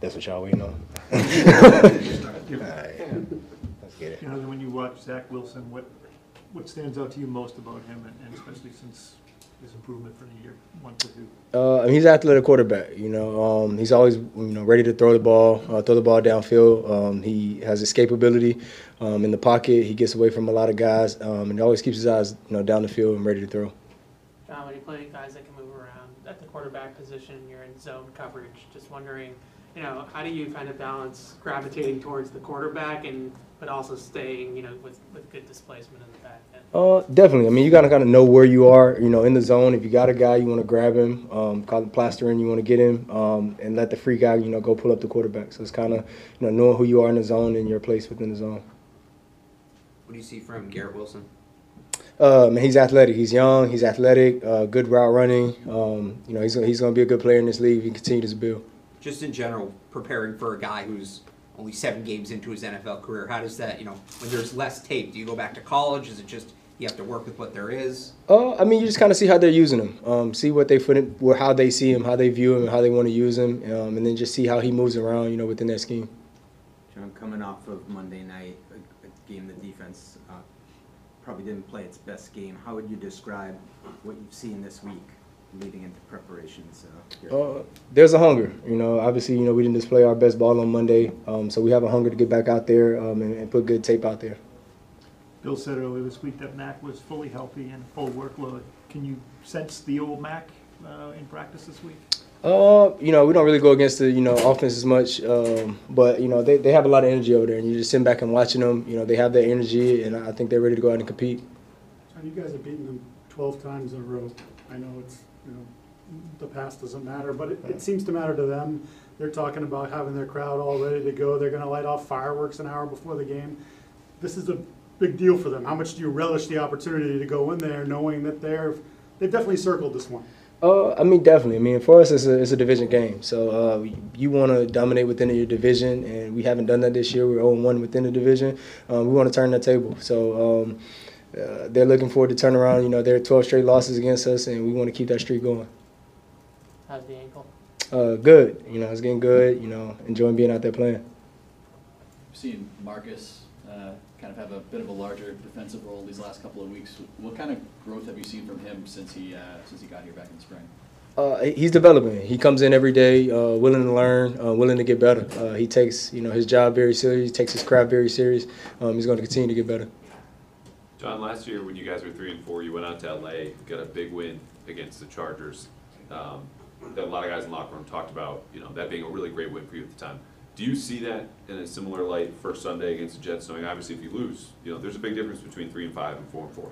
That's what y'all waiting on. All You right, let's get it. You know, when you watch Zach Wilson, what, what stands out to you most about him, and and especially since his improvement for the year one to two? Uh, he's an athletic quarterback. You know, um, he's always you know ready to throw the ball, uh, throw the ball downfield. Um, he has escapability um, in the pocket. He gets away from a lot of guys, um, and he always keeps his eyes you know down the field and ready to throw. John, when you play guys that can move around at the quarterback position, you're in zone coverage. Just wondering, you know, how do you kind of balance gravitating towards the quarterback and but also staying, you know, with, with good displacement in the back end? Uh, definitely. I mean, you gotta kind of know where you are. You know, in the zone. If you got a guy, you want to grab him, um, call him plaster in. You want to get him, um, and let the free guy, you know, go pull up the quarterback. So it's kind of, you know, knowing who you are in the zone and your place within the zone. What do you see from Garrett Wilson? Uh, he's athletic. He's young. He's athletic. Uh, good route running. Um, you know, he's he's gonna be a good player in this league. If he continues to build. Just in general, preparing for a guy who's only seven games into his NFL career, how does that, you know, when there's less tape, do you go back to college? Is it just you have to work with what there is? Uh, I mean, you just kind of see how they're using him. Um, see what they put in, how they see him, how they view him, and how they want to use him, um, and then just see how he moves around. You know, within that scheme. John, coming off of Monday night, a, a game the defense uh, probably didn't play its best game. How would you describe what you've seen this week leading into preparations? Uh. Uh, there's a hunger. You know, obviously, you know, we didn't display our best ball on Monday, um, so we have a hunger to get back out there um, and, and put good tape out there. Bill said earlier this week that Mac was fully healthy and full workload. Can you sense the old Mac uh, in practice this week? Uh, you know, we don't really go against the you know offense as much, um, but you know they, they have a lot of energy over there, and you just sit back and watching them. You know, they have that energy, and I think they're ready to go out and compete. John, you guys have beaten them twelve times in a row. I know it's, you know, the past doesn't matter, but it, it seems to matter to them. They're talking about having their crowd all ready to go. They're gonna light off fireworks an hour before the game. This is a big deal for them. How much do you relish the opportunity to go in there knowing that they're, they've definitely circled this one? Uh, I mean, definitely. I mean, for us, it's a, it's a division game. So uh, you want to dominate within your division, and we haven't done that this year. We're 0-1 within the division. Um, we want to turn the table. So um, uh, they're looking forward to turn around. You know, they're 12 straight losses against us, and we want to keep that streak going. How's the ankle? Uh, good. You know, it's getting good. You know, enjoying being out there playing. We've seen Marcus uh, kind of have a bit of a larger defensive role these last couple of weeks. What kind of growth have you seen from him since he uh, since he got here back in the spring? Uh, he's developing. He comes in every day, uh, willing to learn, uh, willing to get better. Uh, he takes, you know, his job very serious. He takes his craft very serious. Um, he's going to continue to get better. John, last year when you guys were three and four, you went out to LA, got a big win against the Chargers. Um, that a lot of guys in the locker room talked about, you know, that being a really great win for you at the time. Do you see that in a similar light first Sunday against the Jets, knowing obviously if you lose, you know, there's a big difference between three and five and four and four.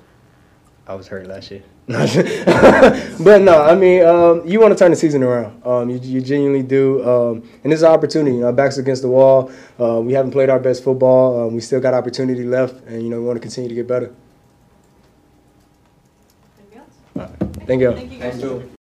I was hurt last year. but no, I mean, um, you want to turn the season around. Um, you, you genuinely do. Um, and this is an opportunity. You know, backs against the wall. Uh, we haven't played our best football. Um, we still got opportunity left. And, you know, we want to continue to get better. Anything else? Thank you. Thank you guys.